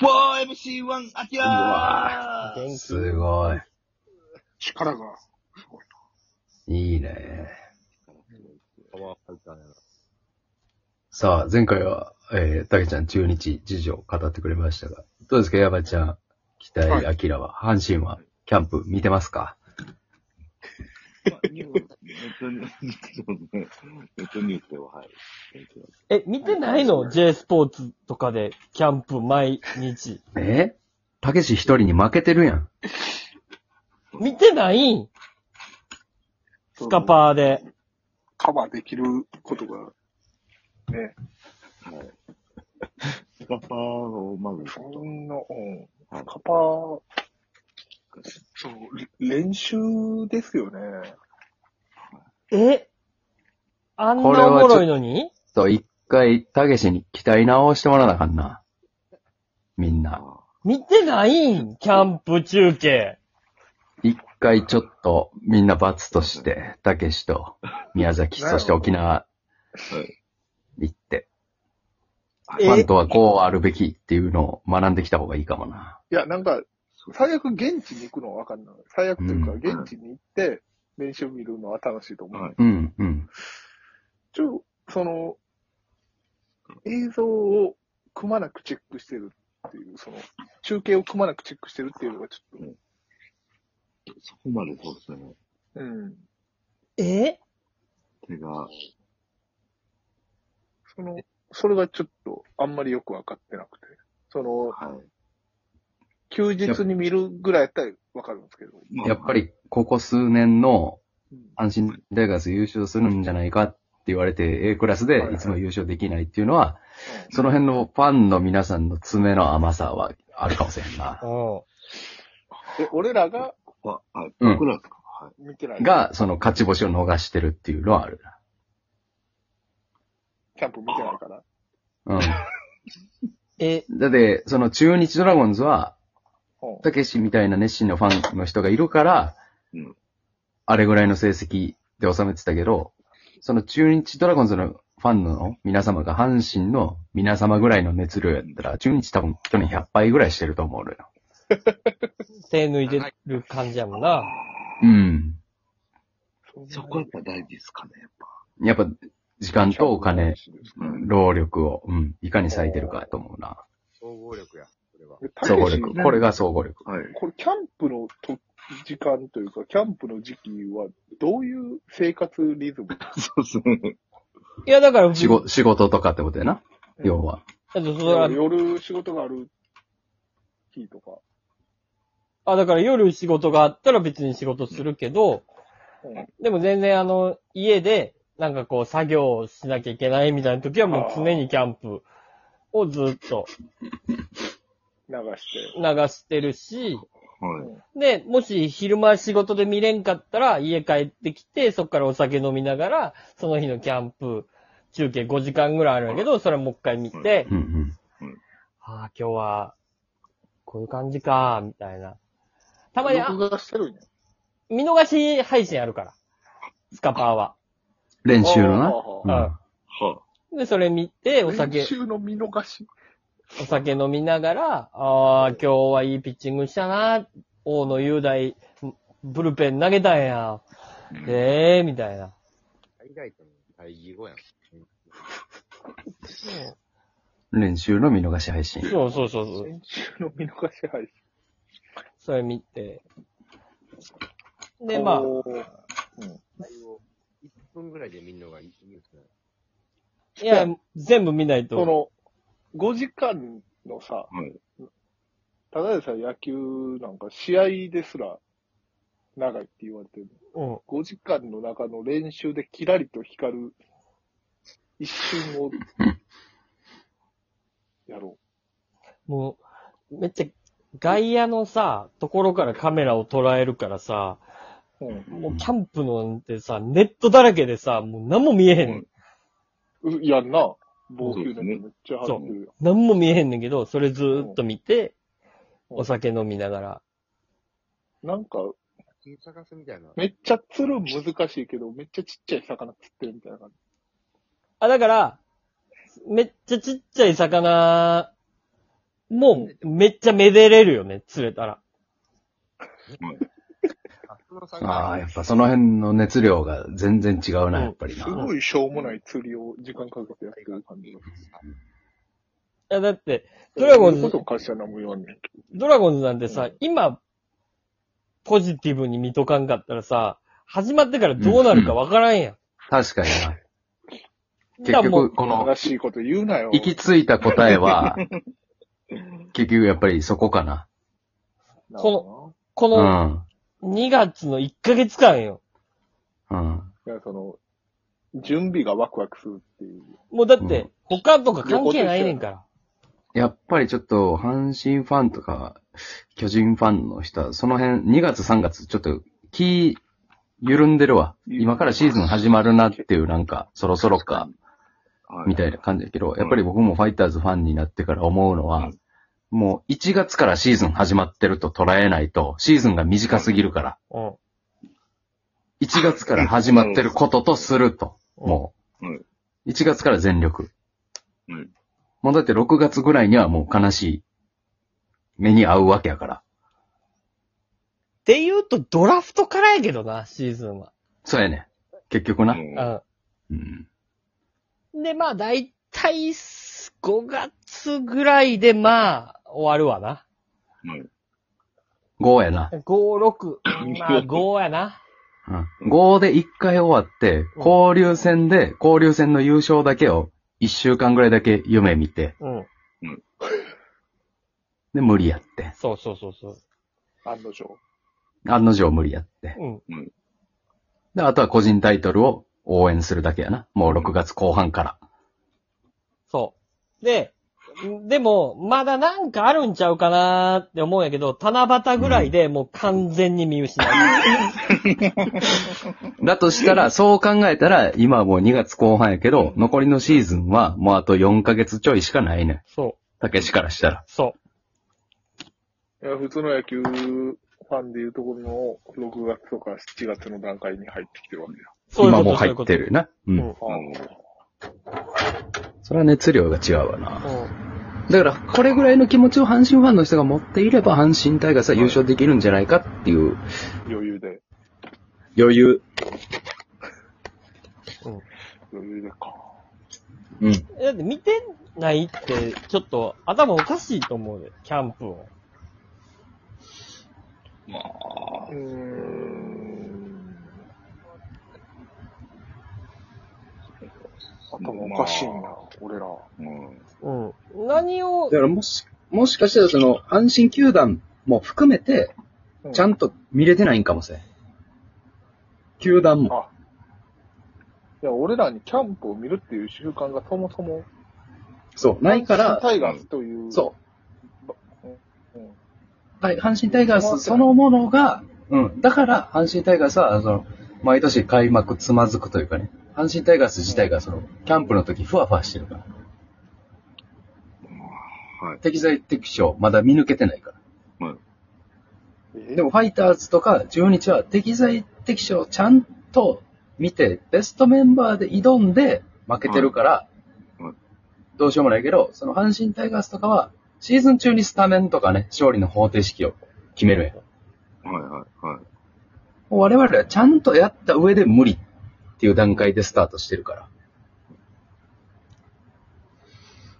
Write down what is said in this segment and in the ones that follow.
4MC1 アキうラわー。すごい。力が、すごいいいね。パワーファイターやな。さあ、前回は、えー、たけちゃん中日事情語ってくれましたが、どうですか、やばちゃん、北井はい。明は、阪神は、キャンプ見てますか？まあネットニュース、そうですね。ネットニュースでは、はい。え、見てないの ?J スポーツとかで、キャンプ毎日。え？たけし一人に負けてるやん。見てないん？スカパーで。カバーできることが、ね、はい。スカパーをまず、そんな、うん、はいカパー、そう、れ練習ですよね。え？あんなおもろいのに？と、一回、たけしに期待直してもらわなあかんな。みんな。見てないん？キャンプ中継。一回ちょっと、みんな罰として、たけしと、宮崎、そして沖縄、はい。行って、え？ファンとはこうあるべきっていうのを学んできた方がいいかもな。いや、なんか、最悪現地に行くのはわかんない。最悪というか、うん現地に行って、練習見るのは楽しいと思う。はいうん、うん。ちょ、その、映像をくまなくチェックしてるっていう、その、中継をくまなくチェックしてるっていうのがちょっそこまでそうですね。と、うん。え？手が、その、それがちょっとあんまりよくわかってなくて。その、はい。休日に見るぐらいやったらわかるんですけど。まあやっぱ、り、ここ数年のうん阪神大学優勝するんじゃないかって言われて、A クラスでいつも優勝できないっていうのは、その辺のファンの皆さんの爪の甘さはあるかもしれんなう。ん。え、俺らがは、はい。うん僕らですか？はい。見てない。が、その勝ち星を逃してるっていうのはある。キャンプ見てないから。うん。え、だって、その中日ドラゴンズは、うんたけしみたいな熱心なファンの人がいるから、うんあれぐらいの成績で収めてたけど、その中日ドラゴンズのファンの皆様が阪神の皆様ぐらいの熱量やったら、中日多分去年100倍ぐらいしてると思うのよ。手抜いてる感じやもんな。うん。そこやっぱ大事ですかね、やっぱ。やっぱ、時間とお金、うん労力を、うん、いかに割いてるかと思うな。総合力や、総合力。これが総合力。はい。これ、キャンプのと時間というか、キャンプの時期は、どういう生活リズム？そうですね。いや、だから、仕事、仕事とかってことやな。要は。夜仕事がある日とか。あ、だから夜仕事があったら別に仕事するけど、うんでも全然あの、家で、なんかこう作業をしなきゃいけないみたいな時はもう常にキャンプをずっと流して。流してるし、はい。で、もし昼間仕事で見れんかったら家帰ってきて、そっからお酒飲みながら、その日のキャンプ中継5時間ぐらいあるんやけど、それもう一回見て、うんうん。ああ、今日は、こういう感じか、みたいな。たまに、あ録画してるんや。見逃し配信あるから。スカパーは。練習のな。あうんで、それ見て、お練酒、習の見逃し。お酒飲みながら、ああ、今日はいいピッチングしたな。大野雄大、ブルペン投げたんや。ええー、みたいな。ハイライトの対義語やん。練習の見逃し配信。そうそうそうそう。練習の見逃し配信。それ見て。で、まあ、おー対応、1分ぐらいで見るのがいいですね。いや、全部見ないと。その、5時間のさ、はい。ただでさえ野球なんか試合ですら長いって言われてる。うん。5時間の中の練習でキラリと光る一瞬をやろもう、めっちゃ、外野のさ、ところからカメラを捉えるからさ、う。うん。もうキャンプのなんてさ、ネットだらけでさ、もう何も見えへん。うやんな。防球そうですねネットめっちゃ張ってるよ。何も見えへんねんけど、それずーっと見て、うんお酒飲みながら。なんか、金探すみたいな。めっちゃ釣る難しいけど、めっちゃちっちゃい魚釣ってるみたいな感じ。あ、だから、めっちゃちっちゃい魚もう、めっちゃめでれるよね、釣れたら。がああ、やっぱその辺の熱量が全然違うな、うんやっぱりな。すごいしょうもない釣りを時間かけてやってる感じが。いや、だって、ドラゴンズドラゴンズなんてさ、うん今、ポジティブに見とかんかったらさ、始まってからどうなるかわからんやん。確かにな。結局、この、ど。正しいこと言うなよ。行き着いた答えは、結局やっぱりそこかな。ここうのん。2月の1ヶ月間よ。うん。の、いや、その、準備がワクワクするっていう。もうだっうん、て他とか関係ないねんから。やっぱりちょっと、阪神ファンとか、巨人ファンの人は、その辺、2月3月、ちょっと、気、緩んでるわ。今からシーズン始まるなっていう、なんか、そろそろか、はい。みたいな感じだけど、やっぱり僕もファイターズファンになってから思うのは、もう1月からシーズン始まってると捉えないと、シーズンが短すぎるから、うん。1月から始まってることとすると、もうんう、1月から全力。うんもうだって6月ぐらいにはもう悲しい目に遭うわけやから。って言うとドラフトからやけどな、シーズンは。そうやね。結局な。うんうん。うん。で、まあ、だいたい5月ぐらいで、まあ、終わるわな。うん5やな。5、6、まあ、5やな。うん。5で1回終わって、交流戦で、交流戦の優勝だけを1週間ぐらいだけ夢見て、うん。で、無理やって。そうそうそうそう。案の定。案の定無理やって。うん。で、あとは個人タイトルを応援するだけやな。もう6月後半から。そう。で、でも、まだなんかあるんちゃうかなーって思うんやけど、七夕ぐらいでもう完全に見失う。だとしたら、そう考えたら、今はもう2月後半やけど、残りのシーズンはもうあと4ヶ月ちょいしかないね。そう。たけしからしたら。そいや、普通の野球ファンでいうところの6月とか7月の段階に入ってきてるわけや。う。そういうこと今もう入ってるよな。ううんん。うんそれは熱量が違うわな。うん。だから、これぐらいの気持ちを阪神ファンの人が持っていれば、阪神タイガースは優勝できるんじゃないかっていう余裕で。余裕。余裕でか。うん。だって見てないって、ちょっと頭おかしいと思うで、キャンプを。まあうー、ん。頭おかしいな、俺ら。うん。うん。何をだ、からもし、もしかしたらその、阪神球団も含めて、ちゃんと見れてないんかもしれん。球団も。あ。いや、俺らにキャンプを見るっていう習慣がそもそも、そう、ないから、タイガースという。そう。うん。はい、阪神タイガースそのものが、うん。だから、阪神タイガースは、その、毎年開幕つまずくというかね、阪神タイガース自体がその、キャンプの時ふわふわしてるから。はい。適材適所、まだ見抜けてないから。えでも、ファイターズとか中日は適材適所をちゃんと見て、ベストメンバーで挑んで負けてるからはいはい、どうしようもないけど、その阪神タイガースとかは、シーズン中にスタメンとかね、勝利の方程式を決めるんや。はいはいはい。我々はちゃんとやった上で無理っていう段階でスタートしてるから。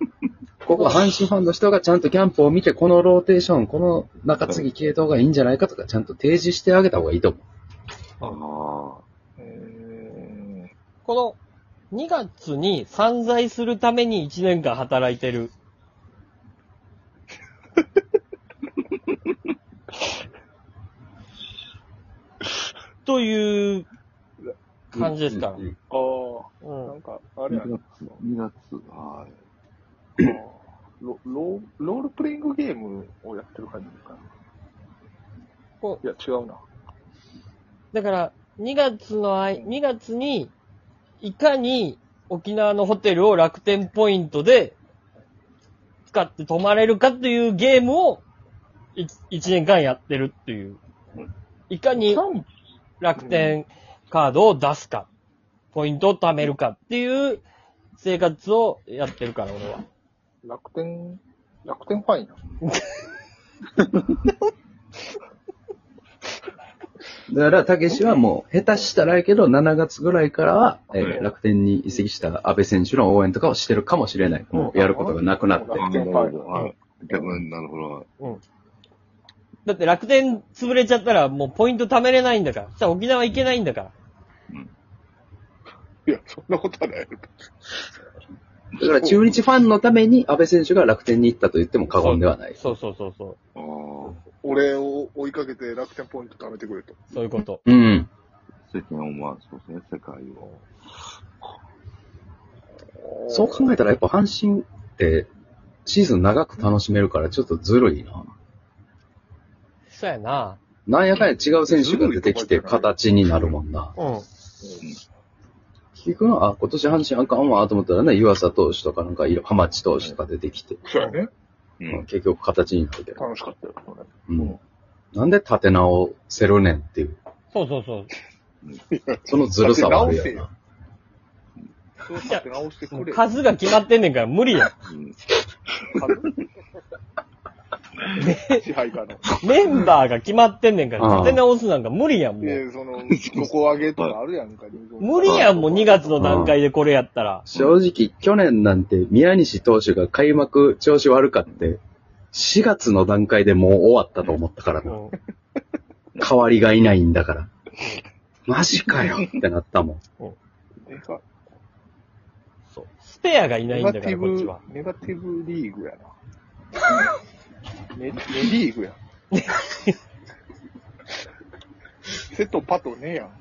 ここは阪神ファンの人がちゃんとキャンプを見て、このローテーション、この中継ぎ系統がいいんじゃないかとか、ちゃんと提示してあげた方がいいと思う。あうーんこの2月に散財するために1年間働いてる。という感じですか？ら。ああ、うんなんか、ああ。れや2な。月、2月、はい。ロロロールプレイングゲームをやってる感じかな。こいや、違うな。だから、2月のあい、2月に、いかに沖縄のホテルを楽天ポイントで使って泊まれるかっていうゲームをい1年間やってるっていう。いかに楽天カードを出すか、ポイントを貯めるかっていう生活をやってるから、俺は。楽天楽天ファインや。だから、たけしはもう、下手したらやけど、7月ぐらいからは、えーうん楽天に移籍した安倍選手の応援とかをしてるかもしれない。もうやることがなくなって。あなるほど。なるほど。だって楽天潰れちゃったらもうポイント貯めれないんだから。そしたら沖縄行けないんだから。いや、そんなことはない。だから、中日ファンのために安倍選手が楽天に行ったと言っても過言ではない。そうそうそうそう。ああ。俺を追いかけて楽天ポイント貯めてくれと。そういうこと。うん。世間をまあ、そうですね、世界を。そう考えたらやっぱ阪神って、シーズン長く楽しめるからちょっとずるいな。そうやな。なんやかんや違う選手が出てきて形になるもんな。うん。結局は、あ、今年阪神あかんわと思ったらね、湯浅投手とかなんかいろ、浜地投手とか出てきて、そうやね。ううんん、結局形になるけど。楽しかったよ、それ。うん。なんで立て直せるねんっていう、そうそうそう。そのずるさはあるやんな。そう立て直してくれ。数が決まってんねんから無理や。うん。メンバーが決まってんねんから、うん立て直すなんか無理やん、もう。で、その、底上げとかあるやんか。無理やん、もう2月の段階でこれやったら。正直、去年なんて宮西投手が開幕調子悪かって、4月の段階でもう終わったと思ったからな。うん代わりがいないんだから。マジかよってなったもん。そう。スペアがいないんだから、ネガティブこっちは。、ネガティブリーグやな。ネ、ネリーグや。セとパとねやん。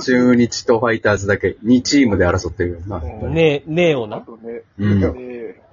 中日とファイターズだけ2チームで争ってるよな。うんねえ、ねえをな。パ。とね。うんね